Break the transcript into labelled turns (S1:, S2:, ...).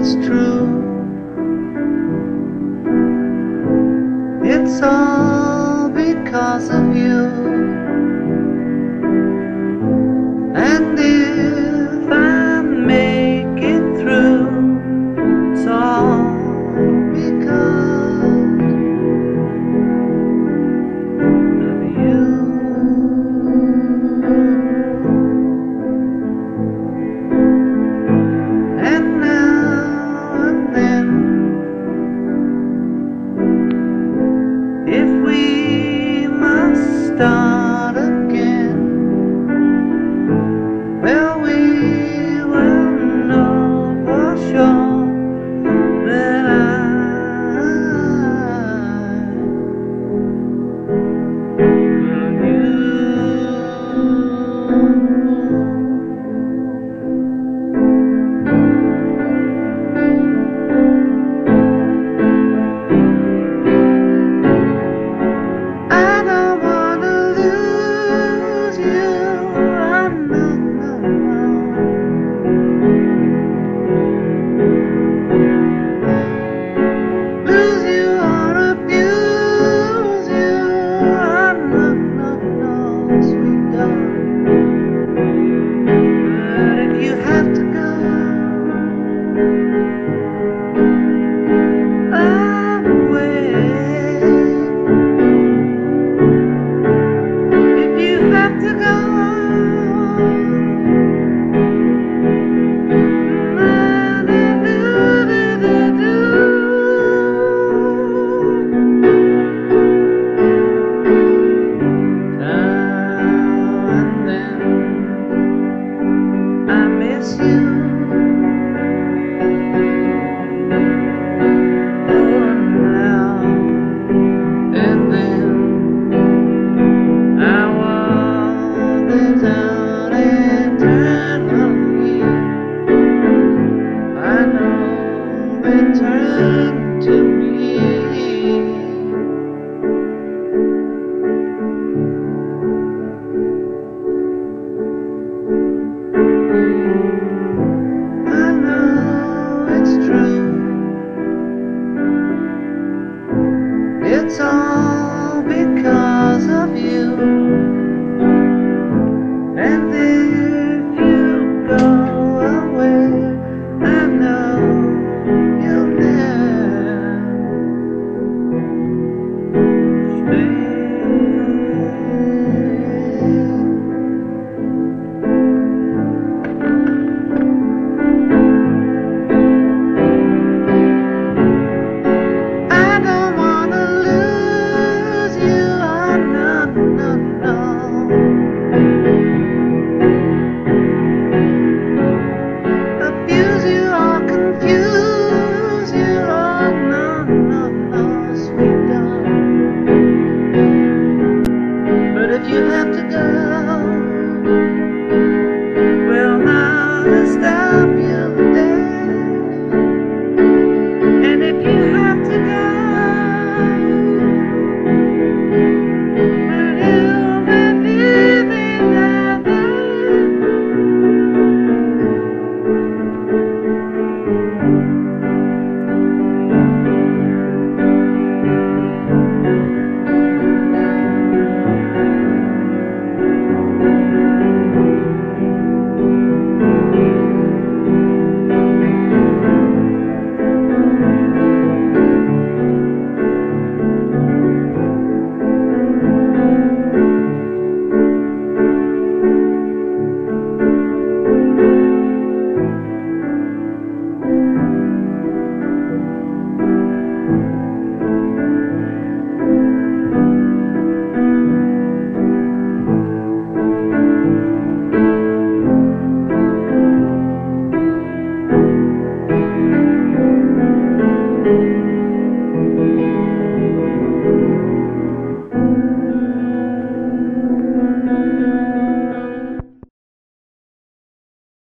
S1: it's true. It's all. 땅